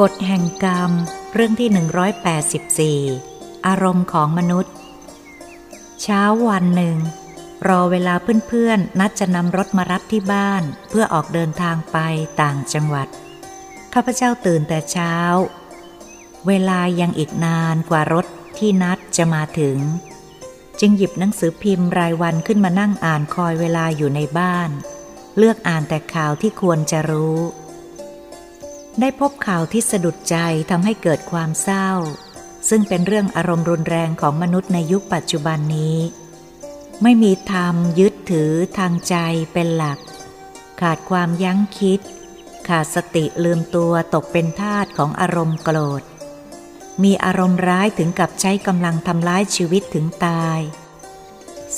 กฎแห่งกรรม เรื่องที่ 184 อารมณ์ของมนุษย์ เช้าวันหนึ่ง รอเวลาเพื่อนๆ นัดจะนำรถมารับที่บ้านเพื่อออกเดินทางไปต่างจังหวัด ข้าพเจ้าตื่นแต่เช้า เวลายังอีกนานกว่ารถที่นัดจะมาถึง จึงหยิบหนังสือพิมพ์รายวันขึ้นมานั่งอ่านคอยเวลาอยู่ในบ้าน เลือกอ่านแต่ข่าวที่ควรจะรู้ ได้พบข่าวที่สะดุดใจทำให้เกิดความเศร้า ซึ่งเป็นเรื่องอารมณ์รุนแรงของมนุษย์ในยุคปัจจุบันนี้ ไม่มีธรรมยึดถือทางใจเป็นหลัก ขาดความยั้งคิด ขาดสติลืมตัวตกเป็นทาสของอารมณ์โกรธ มีอารมณ์ร้ายถึงกับใช้กำลังทำร้ายชีวิตถึงตาย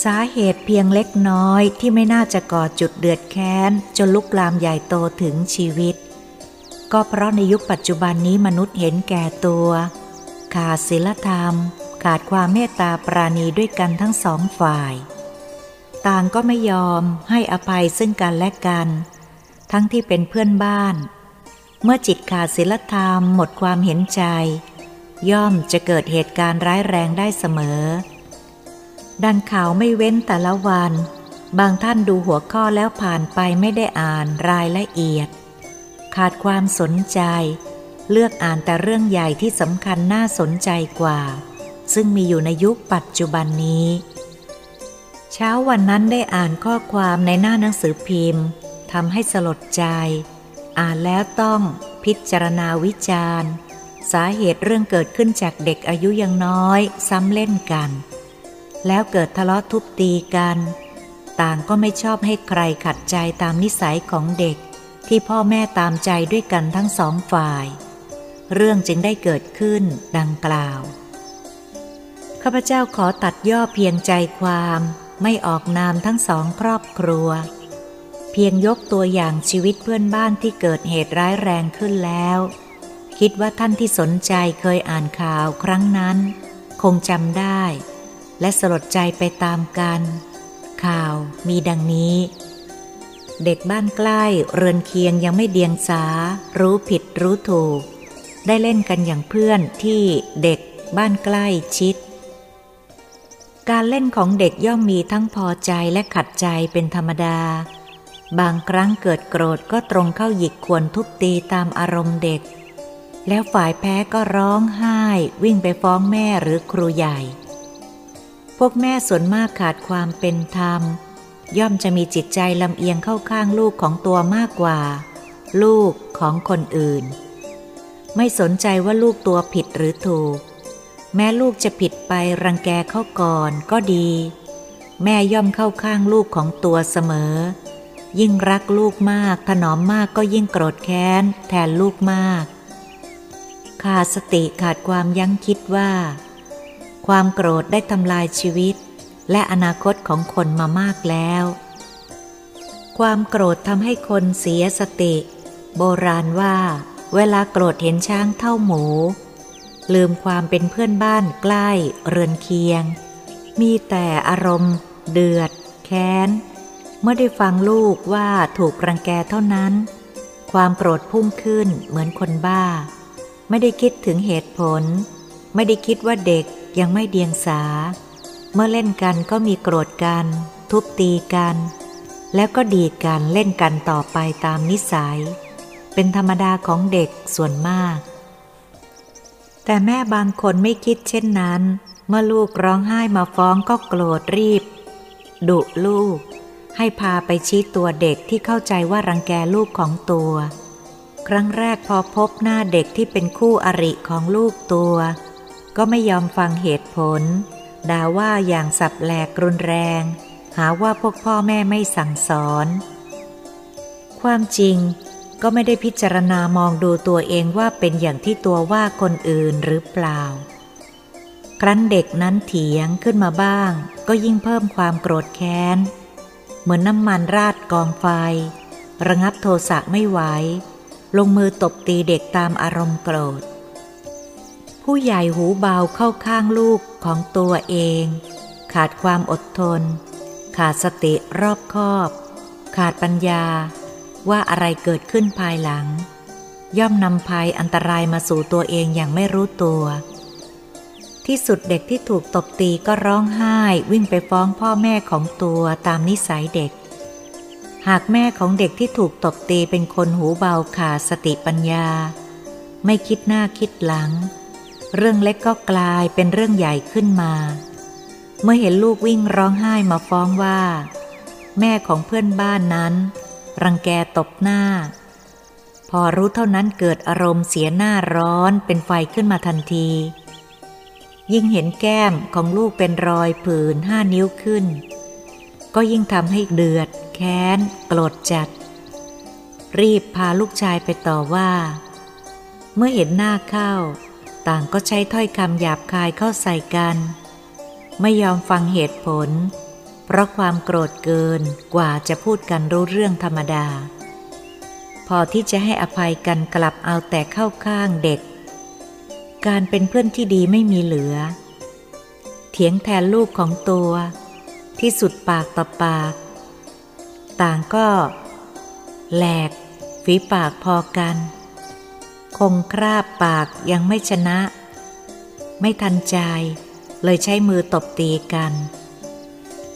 สาเหตุเพียงเล็กน้อยที่ไม่น่าจะก่อจุดเดือดแค้นจนลุกลามใหญ่โตถึงชีวิต ก็เพราะในยุคปัจจุบันนี้มนุษย์เห็นแก่ตัว ขาดศีลธรรม ขาดความเมตตาปราณีด้วยกันทั้งสองฝ่าย ต่างก็ไม่ยอมให้อภัยซึ่งกันและกัน ทั้งที่เป็นเพื่อนบ้าน เมื่อจิตขาดศีลธรรมหมดความเห็นใจ ย่อมจะเกิดเหตุการณ์ร้ายแรงได้เสมอ ดันข่าวไม่เว้นแต่ละวัน บางท่านดูหัวข้อแล้วผ่านไปไม่ได้อ่านรายละเอียด ขาดความสนใจ เลือกอ่านแต่เรื่องใหญ่ที่สำคัญน่าสนใจกว่า ซึ่งมีอยู่ในยุคปัจจุบันนี้ เช้าวันนั้นได้อ่านข้อความในหน้าหนังสือพิมพ์ทำให้สลดใจ อ่านแล้วต้องพิจารณาวิจารณ์ สาเหตุเรื่องเกิดขึ้นจากเด็กอายุยังน้อย ซ้ำเล่นกัน แล้วเกิดทะเลาะทุบตีกัน ต่างก็ไม่ชอบให้ใครขัดใจตามนิสัยของเด็ก ที่พ่อแม่ตามใจด้วยกันทั้งสองฝ่าย เรื่องจึงได้เกิดขึ้นดังกล่าว ข้าพเจ้าขอตัดย่อเพียงใจความไม่ออกนามทั้งสองครอบครัว เพียงยกตัวอย่างชีวิตเพื่อนบ้านที่เกิดเหตุร้ายแรงขึ้นแล้ว คิดว่าท่านที่สนใจเคยอ่านข่าวครั้งนั้น คงจำได้ และสลดใจไปตามกัน ข่าวมีดังนี้ เด็กบ้านใกล้เรือนเคียงยังไม่เดียงสา รู้ผิดรู้ถูก ได้เล่นกันอย่างเพื่อนที่เด็กบ้านใกล้ชิด การเล่นของเด็กย่อมมีทั้งพอใจและขัดใจเป็นธรรมดา บางครั้งเกิดโกรธก็ตรงเข้าหยิกควรทุบตีตามอารมณ์เด็ก แล้วฝ่ายแพ้ก็ร้องไห้วิ่งไปฟ้องแม่หรือครูใหญ่ พวกแม่ส่วนมากขาดความเป็นธรรม ย่อมจะมีจิตใจลำเอียงเข้าข้างลูกของตัวมากกว่า ลูกของคนอื่น ไม่สนใจว่าลูกตัวผิดหรือถูก แม้ลูกจะผิดไปรังแกเข้าก่อนก็ดี แม่ย่อมเข้าข้างลูกของตัวเสมอ ยิ่งรักลูกมากถนอมมากก็ยิ่งโกรธแค้นแทนลูกมาก ขาดสติขาดความยั้งคิดว่า ความโกรธได้ทำลายชีวิต และอนาคตของคนมามากแล้ว ความโกรธทำให้คนเสียสติ โบราณว่า เวลาโกรธเห็นช้างเท่าหมู ลืมความเป็นเพื่อนบ้านใกล้เรือนเคียง มีแต่อารมณ์ เดือด แค้น เมื่อได้ฟังลูกว่าถูกรังแกเท่านั้น ความโกรธพุ่งขึ้นเหมือนคนบ้า ไม่ได้คิดถึงเหตุผล ไม่ได้คิดว่าเด็กยังไม่เดียงสา เมื่อเล่นกันก็มีโกรธกัน ทุบตีกัน แล้วก็ดีกันเล่นกันต่อไปตามนิสัย เป็นธรรมดาของเด็กส่วนมาก แต่แม่บางคนไม่คิดเช่นนั้น เมื่อลูกร้องไห้มาฟ้องก็โกรธรีบ ดุลูก ให้พาไปชี้ตัวเด็กที่เข้าใจว่ารังแกลูกของตัว ครั้งแรกพอพบหน้าเด็กที่เป็นคู่อริของลูกตัว ก็ไม่ยอมฟังเหตุผล ด่าว่าอย่างสับแหลกรุนแรง หาว่าพวกพ่อแม่ไม่สั่งสอน ความจริงก็ไม่ได้พิจารณามองดูตัวเองว่าเป็นอย่างที่ตัวว่าคนอื่นหรือเปล่า ครั้นเด็กนั้นเถียงขึ้นมาบ้าง ก็ยิ่งเพิ่มความโกรธแค้น เหมือนน้ำมันราดกองไฟ ระงับโทสะไม่ไหว ลงมือตบตีเด็กตามอารมณ์โกรธ ผู้ใหญ่หูเบาเข้าข้างลูกของตัวเอง ขาดความอดทน ขาดสติรอบคอบ ขาดปัญญาว่าอะไรเกิดขึ้นภายหลัง ย่อมนำภัยอันตรายมาสู่ตัวเองอย่างไม่รู้ตัว ที่สุดเด็กที่ถูกตบตีก็ร้องไห้วิ่งไปฟ้องพ่อแม่ของตัวตามนิสัยเด็ก หากแม่ของเด็กที่ถูกตบตีเป็นคนหูเบาขาดสติปัญญา ไม่คิดหน้าคิดหลัง เรื่องเล็กก็กลายเป็นเรื่องใหญ่ขึ้นมา เมื่อเห็นลูกวิ่งร้องไห้มาฟ้องว่า แม่ของเพื่อนบ้านนั้น รังแกตบหน้า พอรู้เท่านั้นเกิดอารมณ์เสียหน้าร้อนเป็นไฟขึ้นมาทันที ยิ่งเห็นแก้มของลูกเป็นรอยผื่นห้านิ้วขึ้น ก็ยิ่งทำให้เดือด แค้น โกรธจัด รีบพาลูกชายไปต่อว่า เมื่อเห็นหน้าเข้า ต่างก็ใช้ถ้อยคำหยาบคายเข้าใส่กัน ไม่ยอมฟังเหตุผล เพราะความโกรธเกินกว่าจะพูดกันรู้เรื่องธรรมดา พอที่จะให้อภัยกันกลับเอาแต่เข้าข้างเด็ก การเป็นเพื่อนที่ดีไม่มีเหลือ เถียงแทนลูกของตัว ที่สุดปากต่อปาก ต่างก็ แหลกฝีปากพอกัน คงคราบปากยังไม่ชนะ ไม่ทันใจ เลยใช้มือตบตีกัน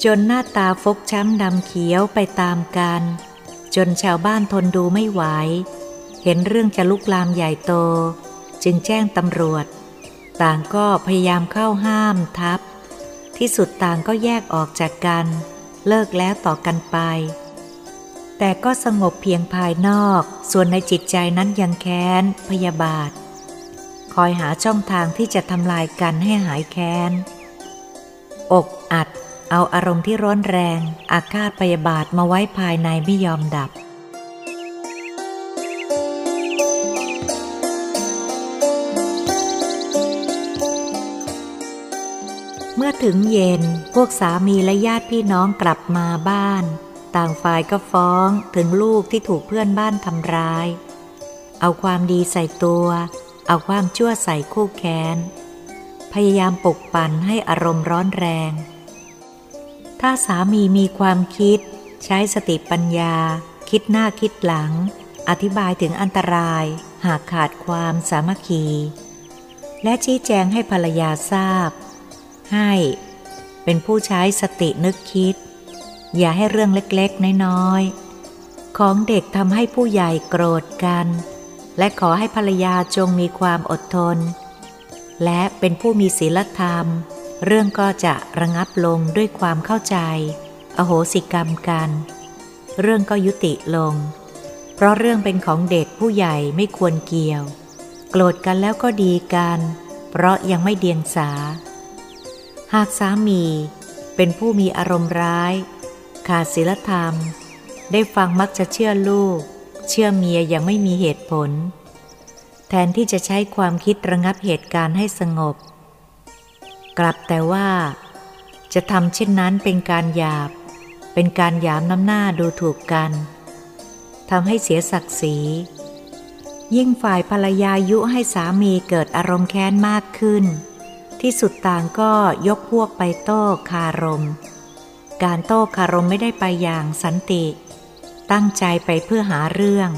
จนหน้าตาฟกช้ำดำเขียวไปตามกัน จนชาวบ้านทนดูไม่ไหว เห็นเรื่องจะลุกลามใหญ่โต จึงแจ้งตำรวจ ต่างก็พยายามเข้าห้ามทับ ที่สุดต่างก็แยกออกจากกัน เลิกแล้วต่อกันไป แต่ก็สงบเพียงภายนอก ส่วนในจิตใจนั้นยังแค้น พยาบาท คอยหาช่องทางที่จะทำลายกันให้หายแค้น อกอัด เอาอารมณ์ที่ร้อนแรง อาฆาตพยาบาทมาไว้ภายในไม่ยอมดับเมื่อถึงเย็นพวกสามีและญาติพี่น้องกลับมาบ้าน ต่างฝ่ายก็ฟ้องถึงลูกที่ถูกเพื่อนบ้านทำร้าย เอาความดีใส่ตัว เอาความชั่วใส่คู่แค้น พยายามปลุกปั่นให้อารมณ์ร้อนแรง ถ้าสามีมีความคิด ใช้สติปัญญา คิดหน้าคิดหลัง อธิบายถึงอันตราย หากขาดความสามัคคี และชี้แจงให้ภรรยาทราบ ให้ เป็นผู้ใช้สตินึกคิด อย่าให้เรื่องเล็กๆ น้อยๆ ของเด็กทำให้ผู้ใหญ่โกรธกัน และขอให้ภรรยาจงมีความอดทน และเป็นผู้มีศีลธรรม เรื่องก็จะระงับลงด้วยความเข้าใจ อโหสิกรรมกัน เรื่องก็ยุติลง เพราะเรื่องเป็นของเด็กผู้ใหญ่ไม่ควรเกี่ยว โกรธกันแล้วก็ดีกัน เพราะยังไม่เดียงสา หากสามี เป็นผู้มีอารมณ์ร้าย ขาดศีลธรรม ได้ฟังมักจะเชื่อลูก เชื่อเมียยังไม่มีเหตุผล แทนที่จะใช้ความคิดระงับเหตุการณ์ให้สงบ กลับแต่ว่า จะทำเช่นนั้นเป็นการหยาบ เป็นการหยามน้ำหน้าดูถูกกันทำให้เสียศักดิ์ศรี ยิ่งฝ่ายภรรยายุให้สามีเกิดอารมณ์แค้นมากขึ้น ที่สุดต่างก็ยกพวกไปโต้คารม การโต้คารมไม่ได้ไปอย่างสันติ ตั้งใจไปเพื่อหาเรื่อง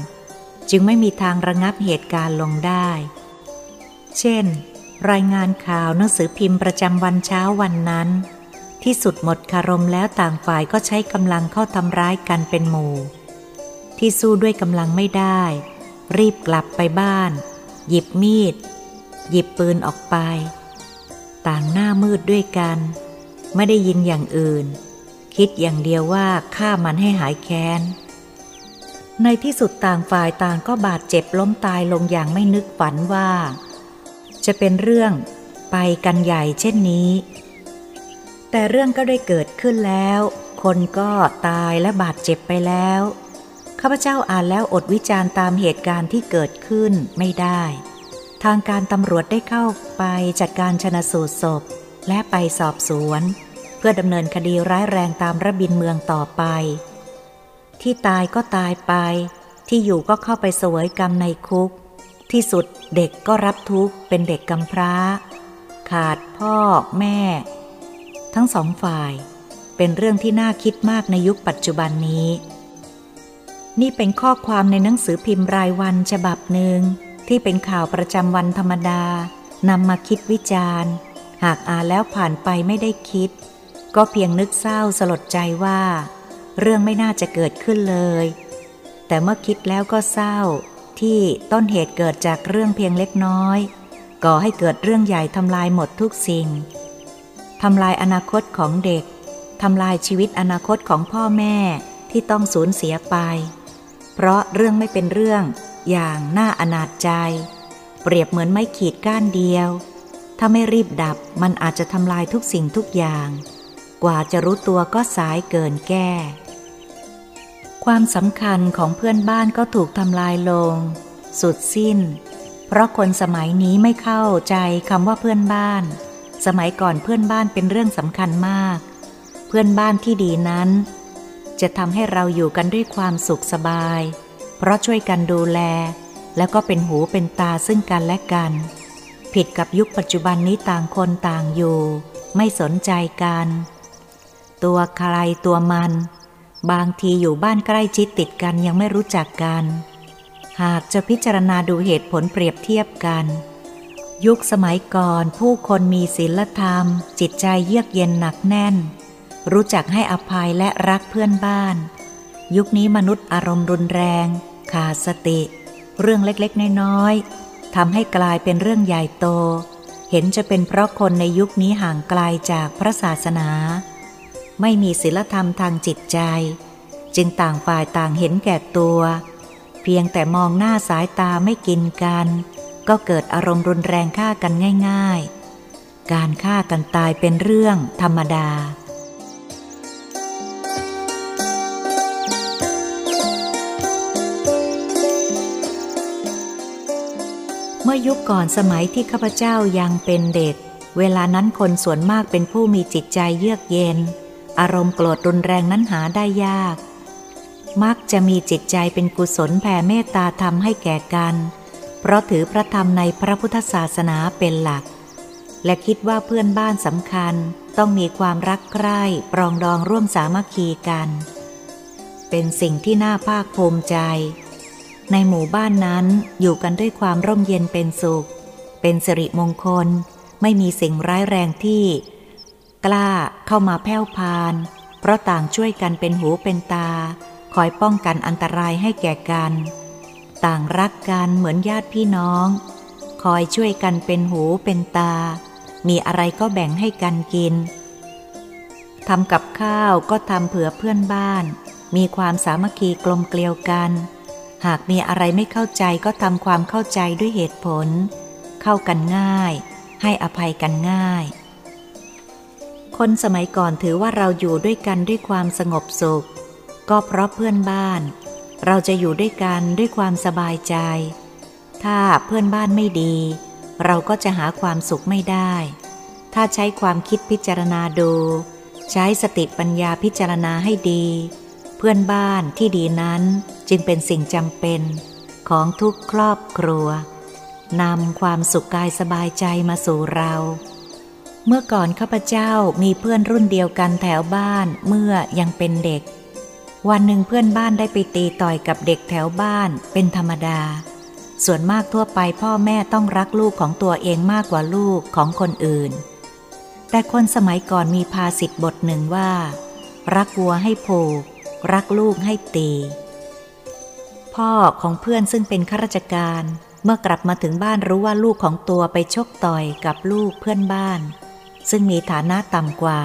จึงไม่มีทางระงับเหตุการณ์ลงได้ เช่น รายงานข่าวหนังสือพิมพ์ประจำวันเช้าวันนั้น ที่สุดหมดคารมแล้วต่างฝ่ายก็ใช้กำลังเข้าทำร้ายกันเป็นหมู่ ที่สู้ด้วยกำลังไม่ได้ รีบกลับไปบ้าน หยิบมีด หยิบปืนออกไป ต่างหน้ามืดด้วยกันไม่ได้ยินอย่างอื่น คิดอย่างเดียวว่าฆ่ามันให้หายแค้น ในที่สุดต่างฝ่ายต่างก็บาดเจ็บล้มตายลงอย่างไม่นึกฝันว่า จะเป็นเรื่องไปกันใหญ่เช่นนี้ แต่เรื่องก็ได้เกิดขึ้นแล้ว คนก็ตายและบาดเจ็บไปแล้วข้าพเจ้าอ่านแล้วอดวิจารณ์ตามเหตุการณ์ที่เกิดขึ้นไม่ได้ ทางการตำรวจได้เข้าไปจัดการชนะสูตรศพ และไปสอบสวน พื่อดำเนินคดีร้ายแรงตามระบินเมืองต่อไป ที่ตายก็ตายไป ที่อยู่ก็เข้าไปสวยกรรมในคุก ที่สุดเด็กก็รับทุกข์เป็นเด็กกำพร้า ขาดพ่อแม่ ทั้งสองฝ่าย เป็นเรื่องที่น่าคิดมากในยุคปัจจุบันนี้ นี่เป็นข้อความในหนังสือพิมพ์รายวันฉบับหนึ่งที่เป็นข่าวประจำวันธรรมดานำมาคิดวิจารณ์ หากอ่านแล้วผ่านไปไม่ได้คิด ก็เพียงนึกเศร้าสลดใจว่า เรื่องไม่น่าจะเกิดขึ้นเลย แต่เมื่อคิดแล้วก็เศร้าที่ต้นเหตุเกิดจากเรื่องเพียงเล็กน้อย ก่อให้เกิดเรื่องใหญ่ทำลายหมดทุกสิ่งทำลายอนาคตของเด็กทำลายชีวิตอนาคตของพ่อแม่ที่ต้องสูญเสียไป เพราะเรื่องไม่เป็นเรื่องอย่างน่าอนาจใจ เปรียบเหมือนไม่ขีดก้านเดียว ถ้าไม่รีบดับมันอาจจะทำลายทุกสิ่งทุกอย่าง กว่าจะรู้ตัวก็สายเกินแก้ ความสำคัญของเพื่อนบ้านก็ถูกทำลายลง สุดสิ้น เพราะคนสมัยนี้ไม่เข้าใจคำว่าเพื่อนบ้าน สมัยก่อนเพื่อนบ้านเป็นเรื่องสำคัญมาก เพื่อนบ้านที่ดีนั้น จะทำให้เราอยู่กันด้วยความสุขสบาย เพราะช่วยกันดูแล แล้วก็เป็นหูเป็นตาซึ่งกันและกัน ผิดกับยุคปัจจุบันนี้ต่างคนต่างอยู่ไม่สนใจกัน ตัวใครตัวมัน บางทีอยู่บ้านใกล้ชิดติดกันยังไม่รู้จักกัน หากจะพิจารณาดูเหตุผลเปรียบเทียบกัน ยุคสมัยก่อนผู้คนมีศีลธรรม จิตใจเยือกเย็นหนักแน่น รู้จักให้อภัยและรักเพื่อนบ้าน ยุคนี้มนุษย์อารมณ์รุนแรง ขาดสติ เรื่องเล็กๆน้อยๆทำให้กลายเป็นเรื่องใหญ่โตเห็นจะเป็นเพราะคนในยุคนี้ห่างไกลาจากพระศาสนา ไม่มีศีลธรรมทางจิตใจ จึงต่างฝ่ายต่างเห็นแก่ตัว เพียงแต่มองหน้าสายตาไม่กินกัน ก็เกิดอารมณ์รุนแรงฆ่ากันง่าย ๆ การฆ่ากันตายเป็นเรื่องธรรมดาเมื่อยุคก่อนสมัยที่ข้าพเจ้ายังเป็นเด็ก เวลานั้นคนส่วนมากเป็นผู้มีจิตใจเยือกเย็น อารมณ์โกรธรุนแรงนั้นหาได้ยาก มักจะมีจิตใจเป็นกุศลแผ่เมตตาธรรมให้แก่กัน เพราะถือพระธรรมในพระพุทธศาสนาเป็นหลัก และคิดว่าเพื่อนบ้านสำคัญต้องมีความรักใคร่ปรองดองร่วมสามัคคีกัน เป็นสิ่งที่น่าภาคภูมิใจ ในหมู่บ้านนั้นอยู่กันด้วยความร่มเย็นเป็นสุข เป็นสิริมงคล ไม่มีสิ่งร้ายแรงที่ กล้าเข้ามาแผ่วพาน เพราะต่างช่วยกันเป็นหูเป็นตา คอยป้องกันอันตรายให้แก่กัน ต่างรักกันเหมือนญาติพี่น้อง คอยช่วยกันเป็นหูเป็นตา มีอะไรก็แบ่งให้กันกินทำกับข้าวก็ทำเผื่อเพื่อนบ้าน มีความสามัคคีกลมเกลียวกัน หากมีอะไรไม่เข้าใจก็ทำความเข้าใจด้วยเหตุผล เข้ากันง่าย ให้อภัยกันง่าย คนสมัยก่อนถือว่าเราอยู่ด้วยกันด้วยความสงบสุข ก็เพราะเพื่อนบ้าน เราจะอยู่ด้วยกันด้วยความสบายใจ ถ้าเพื่อนบ้านไม่ดี เราก็จะหาความสุขไม่ได้ ถ้าใช้ความคิดพิจารณาดู ใช้สติปัญญาพิจารณาให้ดี เพื่อนบ้านที่ดีนั้นจึงเป็นสิ่งจำเป็นของทุกครอบครัวนำความสุขกายสบายใจมาสู่เรา เมื่อก่อนข้าพเจ้ามีเพื่อนรุ่นเดียวกันแถวบ้านเมื่อยังเป็นเด็ก วันหนึ่งเพื่อนบ้านได้ไปตีต่อยกับเด็กแถวบ้านเป็นธรรมดา ส่วนมากทั่วไปพ่อแม่ต้องรักลูกของตัวเองมากกว่าลูกของคนอื่น แต่คนสมัยก่อนมีภาษิตบทหนึ่งว่า รักวัวให้ผูก รักลูกให้ตี พ่อของเพื่อนซึ่งเป็นข้าราชการ เมื่อกลับมาถึงบ้านรู้ว่าลูกของตัวไปชกต่อยกับลูกเพื่อนบ้าน ซึ่งมีฐานะต่ำกว่า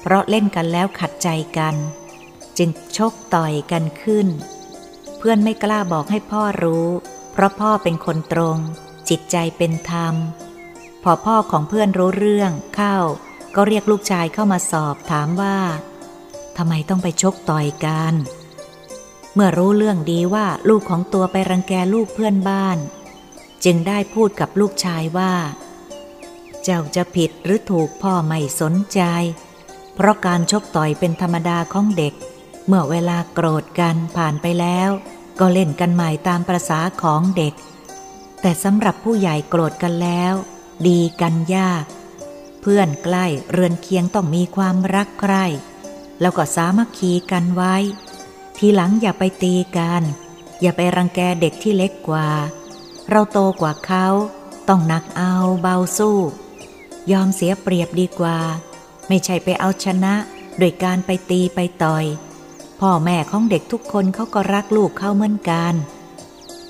เพราะเล่นกันแล้วขัดใจกัน จึงชกต่อยกันขึ้น เพื่อนไม่กล้าบอกให้พ่อรู้ เพราะพ่อเป็นคนตรง จิตใจเป็นธรรม พอพ่อของเพื่อนรู้เรื่องเข้า ก็เรียกลูกชายเข้ามาสอบถามว่าทำไมต้องไปชกต่อยกัน เมื่อรู้เรื่องดีว่าลูกของตัวไปรังแกลูกเพื่อนบ้าน จึงได้พูดกับลูกชายว่า เจ้าจะผิดหรือถูกพ่อไม่สนใจ เพราะการชกต่อยเป็นธรรมดาของเด็ก เมื่อเวลาโกรธกันผ่านไปแล้ว ก็เล่นกันใหม่ตามประษาของเด็ก แต่สำหรับผู้ใหญ่โกรธกันแล้ว ดีกันยาก เพื่อนใกล้เรือนเคียงต้องมีความรักใคร่แล้วก็สามัคคีกันไว้ ทีหลังอย่าไปตีกัน อย่าไปรังแกเด็กที่เล็กกว่า เราโตกว่าเขา ต้องหนักเอาเบาสู้ ยอมเสียเปรียบดีกว่า ไม่ใช่ไปเอาชนะ โดยการไปตีไปต่อย พ่อแม่ของเด็กทุกคนเขาก็รักลูกเขาเหมือนกัน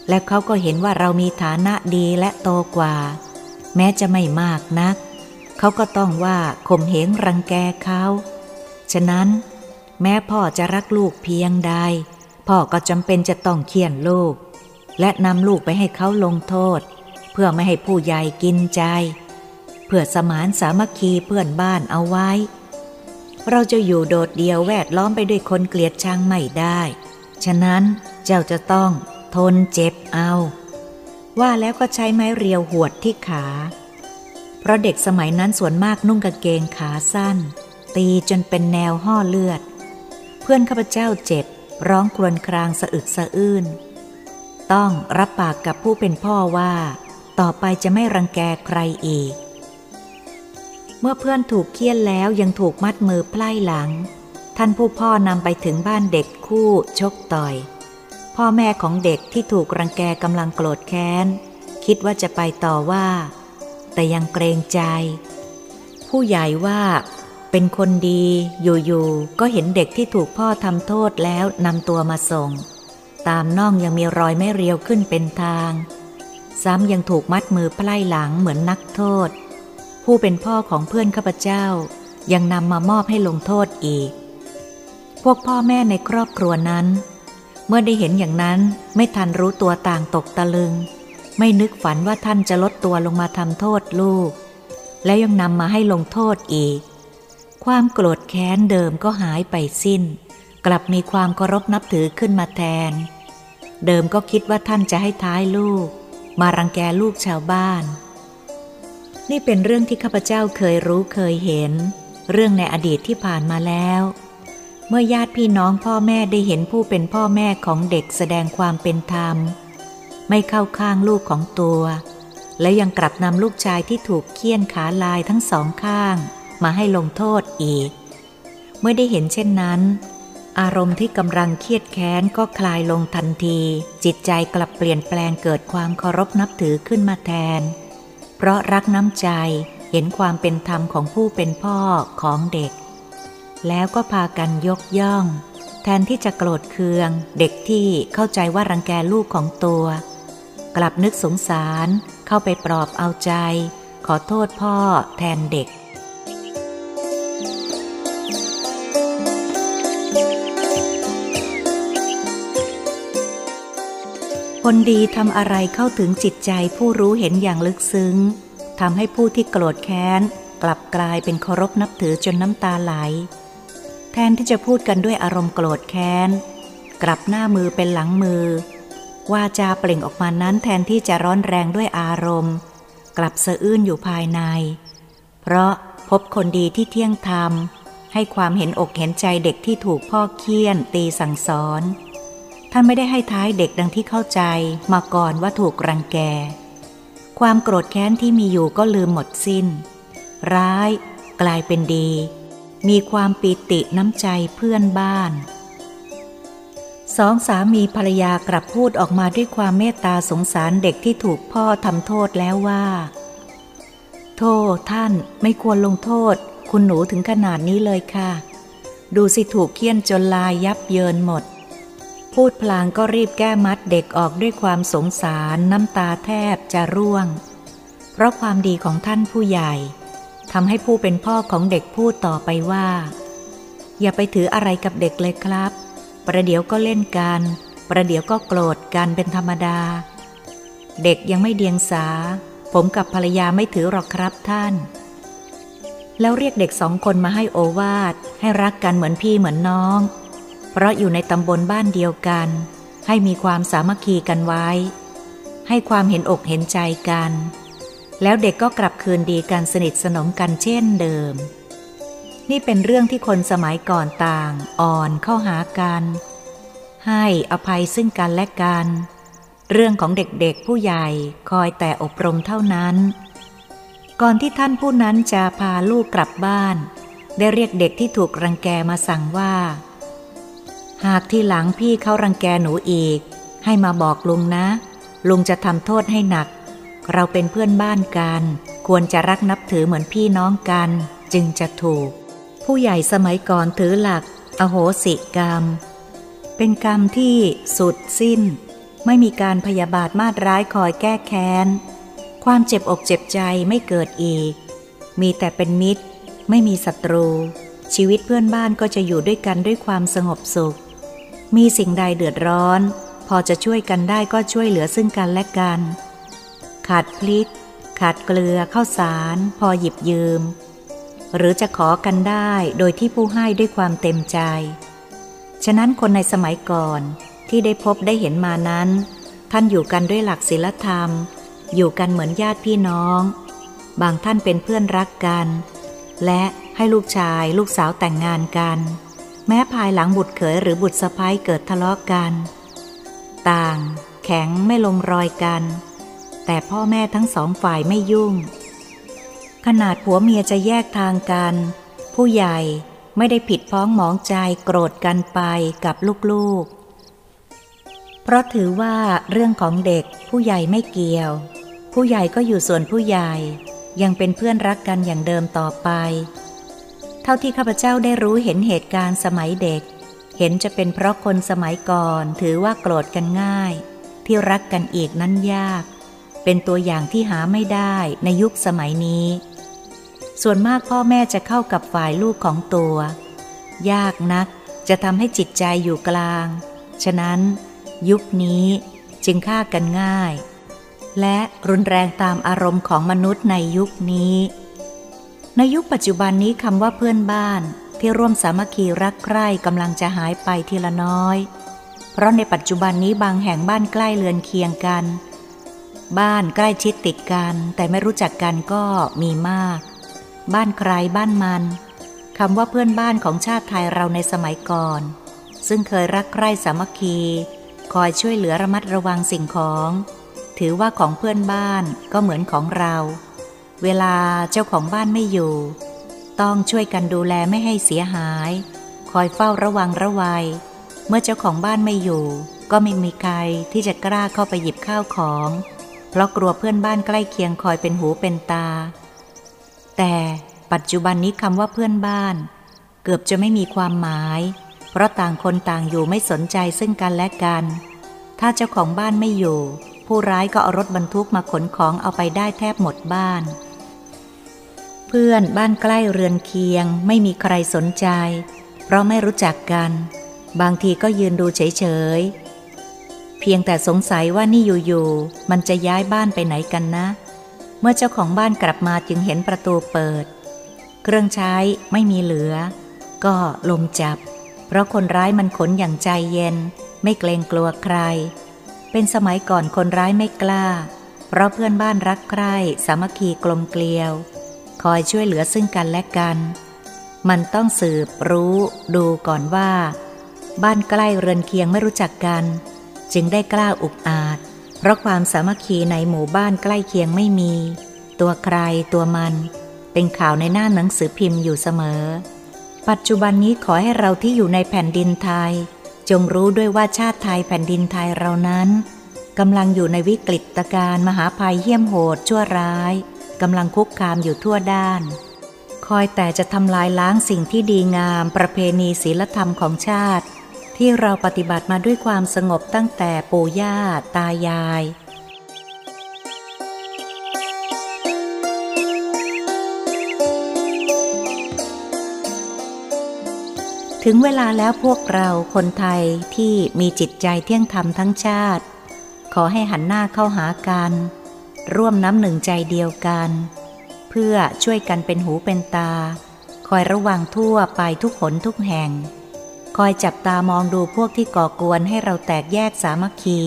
และเขาก็เห็นว่าเรามีฐานะดีและโตกว่า แม้จะไม่มากนัก เขาก็ต้องว่าข่มเหงรังแกเขา ฉะนั้น แม้พ่อจะรักลูกเพียงใด พ่อก็จำเป็นจะต้องเคี่ยนลูก และนำลูกไปให้เขาลงโทษ เพื่อไม่ให้ผู้ใหญ่กินใจ เพื่อสมานสามัคคีเพื่อนบ้านเอาไว้ เราจะอยู่โดดเดียวแวดล้อมไปด้วยคนเกลียดชังไม่ได้ ฉะนั้นเจ้าจะต้องทนเจ็บเอา ว่าแล้วก็ใช้ไม้เรียวหวดที่ขา เพราะเด็กสมัยนั้นส่วนมากนุ่งกางเกงขาสั้น ตีจนเป็นแนวห่อเลือด เพื่อนข้าพเจ้าเจ็บร้องครวญครางสะอึกสะอื้น ต้องรับปากกับผู้เป็นพ่อว่า ต่อไปจะไม่รังแกใครอีก มื่อเพื่อนถูกเคี่ยนแล้วยังถูกมัดมือไพล่หลัง ท่านผู้พ่อนำไปถึงบ้านเด็กคู่ชกต่อย พ่อแม่ของเด็กที่ถูกรังแกกำลังโกรธแค้น คิดว่าจะไปต่อว่า แต่ยังเกรงใจ ผู้ใหญ่ว่าเป็นคนดีอยู่ๆก็เห็นเด็กที่ถูกพ่อทำโทษแล้วนำตัวมาส่ง ตามน่องยังมีรอยไม่เรียวขึ้นเป็นทาง ซ้ำยังถูกมัดมือไพล่หลังเหมือนนักโทษ ผู้เป็นพ่อของเพื่อนข้าพเจ้า ยังนำมามอบให้ลงโทษอีก พวกพ่อแม่ในครอบครัวนั้น เมื่อได้เห็นอย่างนั้นไม่ทันรู้ตัวต่างตกตะลึง ไม่นึกฝันว่าท่านจะลดตัวลงมาทำโทษลูก แล้วยังนำมาให้ลงโทษอีก ความโกรธแค้นเดิมก็หายไปสิ้น กลับมีความเคารพนับถือขึ้นมาแทน เดิมก็คิดว่าท่านจะให้ท้ายลูก มารังแกลูกชาวบ้าน นี่เป็นเรื่องที่ข้าพเจ้าเคยรู้เคยเห็น เรื่องในอดีตที่ผ่านมาแล้ว เมื่อญาติพี่น้องพ่อแม่ได้เห็นผู้เป็นพ่อแม่ของเด็กแสดงความเป็นธรรม ไม่เข้าข้างลูกของตัว และยังกลับนำลูกชายที่ถูกเคี่ยนขาลายทั้งสองข้าง มาให้ลงโทษอีก เมื่อได้เห็นเช่นนั้น อารมณ์ที่กำลังเครียดแค้นก็คลายลงทันที จิตใจกลับเปลี่ยนแปลงเกิดความเคารพนับถือขึ้นมาแทน ราะรักน้ำใจเห็นความเป็นธรรมของผู้เป็นพ่อของเด็ก แล้วก็พากันยกย่อง แทนที่จะโกรธเคือง เด็กที่เข้าใจว่ารังแกลูกของตัว กลับนึกสงสารเข้าไปปลอบเอาใจ ขอโทษพ่อแทนเด็ก คนดีทำอะไรเข้าถึงจิตใจผู้รู้เห็นอย่างลึกซึ้งทำให้ผู้ที่โกรธแค้น กลับกลายเป็นเคารพนับถือจนน้ำตาไหล แทนที่จะพูดกันด้วยอารมณ์โกรธแค้น กลับหน้ามือเป็นหลังมือว่าจาเปล่งออกมานั้นแทนที่จะร้อนแรงด้วยอารมณ์ กลับสะอื้นอยู่ภายใน เพราะพบคนดีที่เที่ยงธรรม ให้ความเห็นอกเห็นใจเด็กที่ถูกพ่อเคี่ยนตีสั่งสอน ท่านไม่ได้ให้ท้ายเด็กดังที่เข้าใจมาก่อนว่าถูกรังแก ความโกรธแค้นที่มีอยู่ก็ลืมหมดสิ้น ร้ายกลายเป็นดี มีความปีติน้ำใจเพื่อนบ้าน สองสามีภรรยากลับพูดออกมาด้วยความเมตตาสงสารเด็กที่ถูกพ่อทำโทษแล้วว่า โทษท่านไม่ควรลงโทษ คุณหนูถึงขนาดนี้เลยค่ะ ดูสิถูกเคี่ยนจนลายยับเยินหมด พูดพลางก็รีบแก้มัดเด็กออกด้วยความสงสารน้ำตาแทบจะร่วง เพราะความดีของท่านผู้ใหญ่ทำให้ผู้เป็นพ่อของเด็กพูดต่อไปว่า อย่าไปถืออะไรกับเด็กเลยครับ ประเดี๋ยวก็เล่นกัน ประเดี๋ยวก็โกรธกันเป็นธรรมดา เด็กยังไม่เดียงสา ผมกับภรรยาไม่ถือหรอกครับท่าน แล้วเรียกเด็กสองคนมาให้โอวาทให้รักกันเหมือนพี่เหมือนน้อง เพราะอยู่ในตำบลบ้านเดียวกัน ให้มีความสามัคคีกันไว้ ให้ความเห็นอกเห็นใจกัน แล้วเด็กก็กลับคืนดีกันสนิทสนมกันเช่นเดิม นี่เป็นเรื่องที่คนสมัยก่อนต่าง อ่อนเข้าหากัน ให้อภัยซึ่งกันและกัน เรื่องของเด็กๆผู้ใหญ่คอยแต่อบรมเท่านั้น ก่อนที่ท่านผู้นั้นจะพาลูกกลับบ้าน ได้เรียกเด็กที่ถูกรังแกมาสั่งว่า หากที่หลังพี่เขารังแกหนูอีก ให้มาบอกลุงนะ ลุงจะทำโทษให้หนัก เราเป็นเพื่อนบ้านกัน ควรจะรักนับถือเหมือนพี่น้องกัน จึงจะถูก ผู้ใหญ่สมัยก่อนถือหลัก อโหสิกรรม เป็นกรรมที่สุดสิ้น ไม่มีการพยาบาทมาดร้ายคอยแก้แค้น ความเจ็บอกเจ็บใจไม่เกิดอีก มีแต่เป็นมิตร ไม่มีศัตรู ชีวิตเพื่อนบ้านก็จะอยู่ด้วยกันด้วยความสงบสุข มีสิ่งใดเดือดร้อน พอจะช่วยกันได้ก็ช่วยเหลือซึ่งกันและกัน ขาดพลิก ขาดเกลือข้าวสาร พอหยิบยืม หรือจะขอกันได้โดยที่ผู้ให้ด้วยความเต็มใจ ฉะนั้นคนในสมัยก่อนที่ได้พบได้เห็นมานั้น ท่านอยู่กันด้วยหลักศีลธรรม อยู่กันเหมือนญาติพี่น้อง บางท่านเป็นเพื่อนรักกัน และให้ลูกชายลูกสาวแต่งงานกัน แม้ภายหลังบุตรเขยหรือบุตรสะพ้ายเกิดทะเลาะกัน ต่างแข็งไม่ลงรอยกัน แต่พ่อแม่ทั้งสองฝ่ายไม่ยุ่ง ขนาดผัวเมียจะแยกทางกัน ผู้ใหญ่ไม่ได้ผิดพ้องหมองใจโกรธกันไปกับลูกๆ เพราะถือว่าเรื่องของเด็กผู้ใหญ่ไม่เกี่ยว ผู้ใหญ่ก็อยู่ส่วนผู้ใหญ่ยังเป็นเพื่อนรักกันอย่างเดิมต่อไป เท่าที่ข้าพเจ้าได้รู้เห็นเหตุการณ์สมัยเด็ก เห็นจะเป็นเพราะคนสมัยก่อนถือว่าโกรธกันง่าย ที่รักกันอีกนั้นยาก เป็นตัวอย่างที่หาไม่ได้ในยุคสมัยนี้ ส่วนมากพ่อแม่จะเข้ากับฝ่ายลูกของตัว ยากนักจะทำให้จิตใจอยู่กลาง ฉะนั้น ยุคนี้จึงฆ่ากันง่าย และรุนแรงตามอารมณ์ของมนุษย์ในยุคนี้ ในยุคปัจจุบันนี้คำว่าเพื่อนบ้านที่ร่วมสามัคคีรักใคร่กำลังจะหายไปทีละน้อย เพราะในปัจจุบันนี้บางแห่งบ้านใกล้เรือนเคียงกัน บ้านใกล้ชิดติดกัน แต่ไม่รู้จักกันก็มีมาก บ้านใครบ้านมันคำว่าเพื่อนบ้านของชาติไทยเราในสมัยก่อน ซึ่งเคยรักใคร่สามัคคี คอยช่วยเหลือระมัดระวังสิ่งของ ถือว่าของเพื่อนบ้านก็เหมือนของเรา เวลาเจ้าของบ้านไม่อยู่ ต้องช่วยกันดูแลไม่ให้เสียหาย คอยเฝ้าระวังระวัย เมื่อเจ้าของบ้านไม่อยู่ ก็ไม่มีใครที่จะกล้าเข้าไปหยิบข้าวของ เพราะกลัวเพื่อนบ้านใกล้เคียงคอยเป็นหูเป็นตา แต่ปัจจุบันนี้คำว่าเพื่อนบ้าน เกือบจะไม่มีความหมาย เพราะต่างคนต่างอยู่ไม่สนใจซึ่งกันและกัน ถ้าเจ้าของบ้านไม่อยู่ ผู้ร้ายก็เอารถบรรทุกมาขนของเอาไปได้แทบหมดบ้าน เพื่อนบ้านใกล้เรือนเคียงไม่มีใครสนใจ เพราะไม่รู้จักกัน บางทีก็ยืนดูเฉยๆ เพียงแต่สงสัยว่านี่อยู่ๆมันจะย้ายบ้านไปไหนกันนะ เมื่อเจ้าของบ้านกลับมาจึงเห็นประตูเปิด เครื่องใช้ไม่มีเหลือ ก็ลมจับ เพราะคนร้ายมันขนอย่างใจเย็น ไม่เกรงกลัวใคร เป็นสมัยก่อนคนร้ายไม่กล้า เพราะเพื่อนบ้านรักใคร่สามัคคีกลมเกลียว คอยช่วยเหลือซึ่งกันและกัน มันต้องสืบรู้ดูก่อนว่า บ้านใกล้เรือนเคียงไม่รู้จักกัน จึงได้กล้าอุกอาจ เพราะความสามัคคีในหมู่บ้านใกล้เคียงไม่มี ตัวใครตัวมันเป็นข่าวในหน้าหนังสือพิมพ์อยู่เสมอ ปัจจุบันนี้ขอให้เราที่อยู่ในแผ่นดินไทย จงรู้ด้วยว่าชาติไทยแผ่นดินไทยเรานั้นกำลังอยู่ในวิกฤตการมหาภัยเหี้ยมโหดชั่วร้ายกำลังคุกคามอยู่ทั่วด้าน คอยแต่จะทำลายล้างสิ่งที่ดีงามประเพณีศีลธรรมของชาติ ที่เราปฏิบัติมาด้วยความสงบตั้งแต่ปู่ย่าตายาย ถึงเวลาแล้วพวกเราคนไทยที่มีจิตใจเที่ยงธรรมทั้งชาติ ขอให้หันหน้าเข้าหากัน ร่วมน้ำหนึ่งใจเดียวกัน เพื่อช่วยกันเป็นหูเป็นตา คอยระวังทั่วไปทุกหนทุกแห่ง คอยจับตามองดูพวกที่ก่อกวนให้เราแตกแยกสามัคคี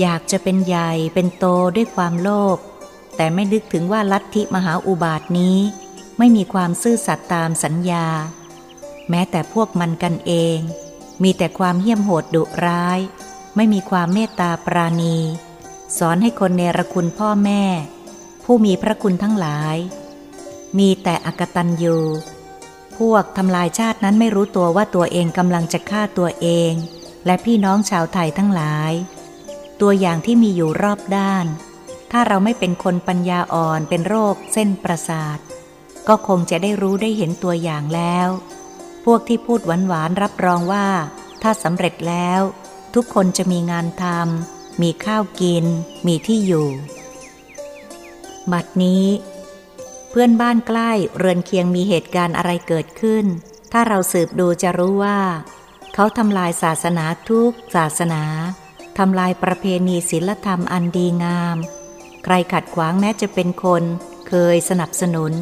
อยากจะเป็นใหญ่เป็นโตด้วยความโลภแต่ไม่นึกถึงว่าลัทธิมหาอุบาทนี้ ไม่มีความซื่อสัตย์ตามสัญญา แม้แต่พวกมันกันเอง มีแต่ความเหี้ยมโหดดุร้าย ไม่มีความเมตตาปราณี สอนให้คนเนรคุณพ่อแม่ ผู้มีพระคุณทั้งหลาย มีแต่อกตันยูพวกทำลายชาตินั้นไม่รู้ตัวว่าตัวเองกำลังจะฆ่าตัวเอง และพี่น้องชาวไทยทั้งหลาย ตัวอย่างที่มีอยู่รอบด้าน ถ้าเราไม่เป็นคนปัญญาอ่อนเป็นโรคเส้นประสาท ก็คงจะได้รู้ได้เห็นตัวอย่างแล้ว พวกที่พูดหวานๆรับรองว่า ถ้าสำเร็จแล้ว ทุกคนจะมีงานทำมีข้าวกิน มีที่อยู่บัดนี้ เพื่อนบ้านใกล้เรือนเคียงมีเหตุการณ์อะไรเกิดขึ้น ถ้าเราสืบดูจะรู้ว่า เขาทำลายศาสนาทุกศาสนาทำลายประเพณีศีลธรรมอันดีงาม ใครขัดขวางแม้จะเป็นคน เคยสนับสนุน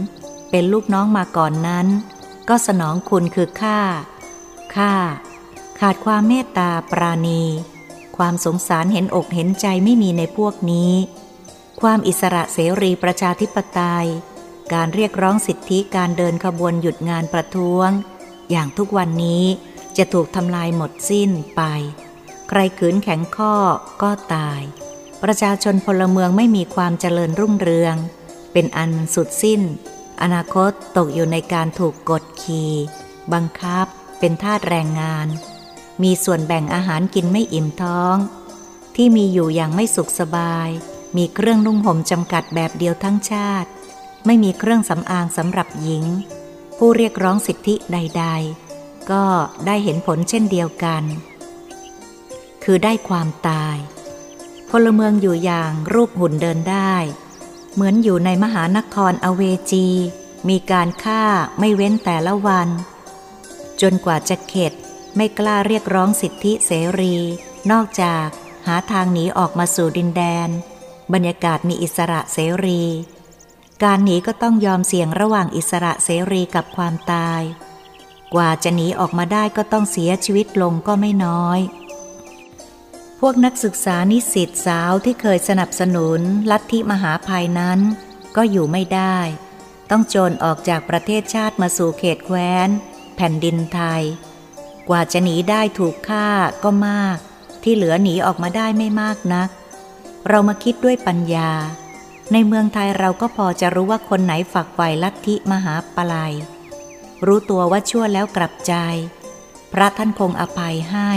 เป็นลูกน้องมาก่อนนั้น ก็สนองคุณคือฆ่าฆ่า ขาดความเมตตาปราณี ความสงสารเห็นอกเห็นใจไม่มีในพวกนี้ ความอิสระเสรีประชาธิปไตย การเรียกร้องสิทธิการเดินขบวนหยุดงานประท้วง อย่างทุกวันนี้จะถูกทำลายหมดสิ้นไป ใครขืนแข็งข้อก็ตาย ประชาชนพลเมืองไม่มีความเจริญรุ่งเรือง เป็นอันสุดสิ้น อนาคตตกอยู่ในการถูกกดขี่บังคับ เป็นทาสแรงงาน มีส่วนแบ่งอาหารกินไม่อิ่มท้อง ที่มีอยู่อย่างไม่สุขสบาย มีเครื่องนุ่งห่มจำกัดแบบเดียวทั้งชาติ ไม่มีเครื่องสำอางสำหรับหญิง ผู้เรียกร้องสิทธิใด ๆ ก็ได้เห็นผลเช่นเดียวกัน คือได้ความตาย พลเมืองอยู่อย่างรูปหุ่นเดินได้ เหมือนอยู่ในมหานครอเวจี มีการฆ่าไม่เว้นแต่ละวัน จนกว่าจะเข็ดไม่กล้าเรียกร้องสิทธิเสรี นอกจากหาทางหนีออกมาสู่ดินแดน บรรยากาศมีอิสระเสรี การหนีก็ต้องยอมเสี่ยงระหว่างอิสระเสรีกับความตาย กว่าจะหนีออกมาได้ก็ต้องเสียชีวิตลงก็ไม่น้อย พวกนักศึกษานิสิตสาวที่เคยสนับสนุนลัทธิมหาภัยนั้น ก็อยู่ไม่ได้ ต้องโจรออกจากประเทศชาติมาสู่เขตแคว้น แผ่นดินไทย กว่าจะหนีได้ถูกฆ่าก็มาก ที่เหลือหนีออกมาได้ไม่มากนัก เรามาคิดด้วยปัญญา ในเมืองไทยเราก็พอจะรู้ว่าคนไหนฝักใฝ่ลัทธิมหาปลายรู้ตัวว่าชั่วแล้วกลับใจ พระท่านคงอภัยให้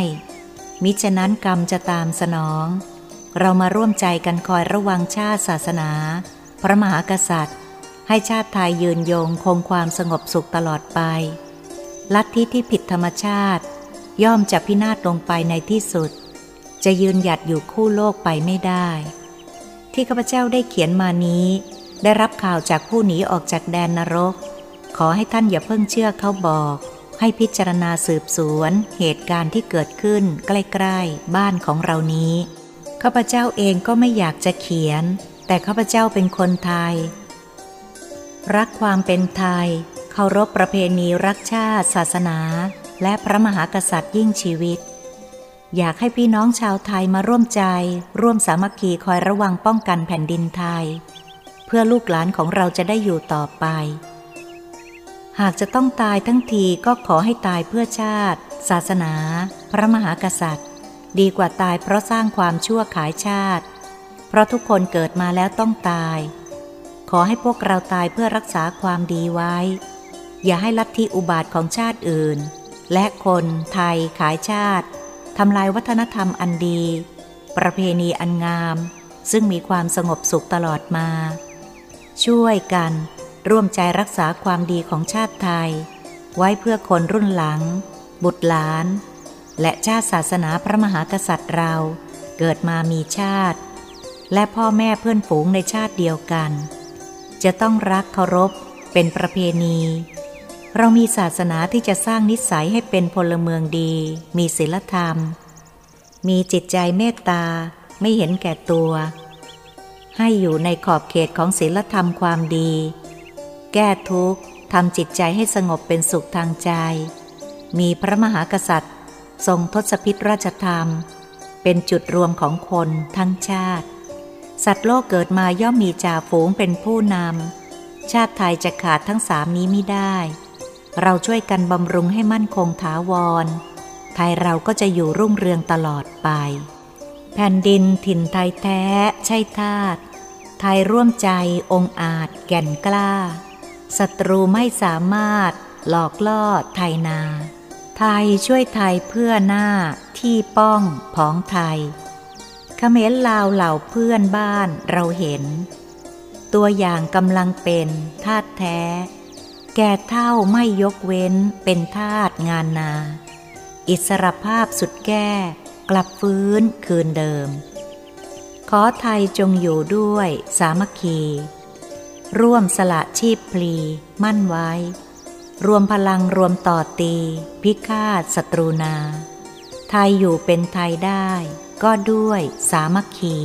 มิฉะนั้นกรรมจะตามสนอง เรามาร่วมใจกันคอยระวังชาติศาสนา พระมหากษัตริย์ ให้ชาติไทยยืนยงคงความสงบสุขตลอดไป ลัทธิที่ผิดธรรมชาติ ย่อมจะพินาศลงไปในที่สุด จะยืนหยัดอยู่คู่โลกไปไม่ได้ ที่ข้าพเจ้าได้เขียนมานี้ ได้รับข่าวจากผู้หนีออกจากแดนนรก ขอให้ท่านอย่าเพิ่งเชื่อเขาบอก ให้พิจารณาสืบสวนเหตุการณ์ที่เกิดขึ้นใกล้ๆ บ้านของเรานี้ข้าพเจ้าเองก็ไม่อยากจะเขียน แต่ข้าพเจ้าเป็นคนไทย รักความเป็นไทย เคารพประเพณีรักชาติ ศาสนา และพระมหากษัตริย์ยิ่งชีวิต อยากให้พี่น้องชาวไทยมาร่วมใจ ร่วมสามัคคีคอยระวังป้องกันแผ่นดินไทย เพื่อลูกหลานของเราจะได้อยู่ต่อไป หากจะต้องตายทั้งทีก็ขอให้ตายเพื่อชาติ ศาสนา พระมหากษัตริย์ ดีกว่าตายเพราะสร้างความชั่วขายชาติ เพราะทุกคนเกิดมาแล้วต้องตาย ขอให้พวกเราตายเพื่อรักษาความดีไว้ อย่าให้ลัทธิอุบาทของชาติอื่น และคนไทยขายชาติทำลายวัฒนธรรมอันดี ประเพณีอันงาม ซึ่งมีความสงบสุขตลอดมา ช่วยกัน ร่วมใจรักษาความดีของชาติไทย ไว้เพื่อคนรุ่นหลัง บุตรหลาน และชาติศาสนาพระมหากษัตริย์เราเกิดมามีชาติ และพ่อแม่เพื่อนฝูงในชาติเดียวกัน จะต้องรักเคารพเป็นประเพณี เรามีศาสนาที่จะสร้างนิสัยให้เป็นพลเมืองดี มีศีลธรรม มีจิตใจเมตตาไม่เห็นแก่ตัว ให้อยู่ในขอบเขตของศีลธรรมความดี แก้ทุกข์ทำจิตใจให้สงบเป็นสุขทางใจ มีพระมหากษัตริย์ ทรงทศพิธราชธรรม เป็นจุดรวมของคนทั้งชาติ สัตว์โลกเกิดมาย่อมมีจ่าฝูงเป็นผู้นำ ชาติไทยจะขาดทั้งสามนี้ไม่ได้ เราช่วยกันบำรุงให้มั่นคงถาวร ไทยเราก็จะอยู่รุ่งเรืองตลอดไป แผ่นดินถิ่นไทยแท้ ใช่ทาตไทยร่วมใจองอาจแก่นกล้า ศัตรูไม่สามารถหลอกล่อไทยนา ไทยช่วยไทยเพื่อหน้าที่ป้องผองไทยเขมรลาวเหล่าเพื่อนบ้านเราเห็น ตัวอย่างกำลังเป็นทาตแท้ แก่เท่าไม่ยกเว้นเป็นทาตงานนา อิสรภาพสุดแก้กลับฟื้นคืนเดิม ขอไทยจงอยู่ด้วยสามัคคี ร่วมสละชีพพลี มั่นไว้ รวมพลังรวมต่อตี พิฆาตศัตรูนา ไทยอยู่เป็นไทยได้ ก็ด้วยสามัคคี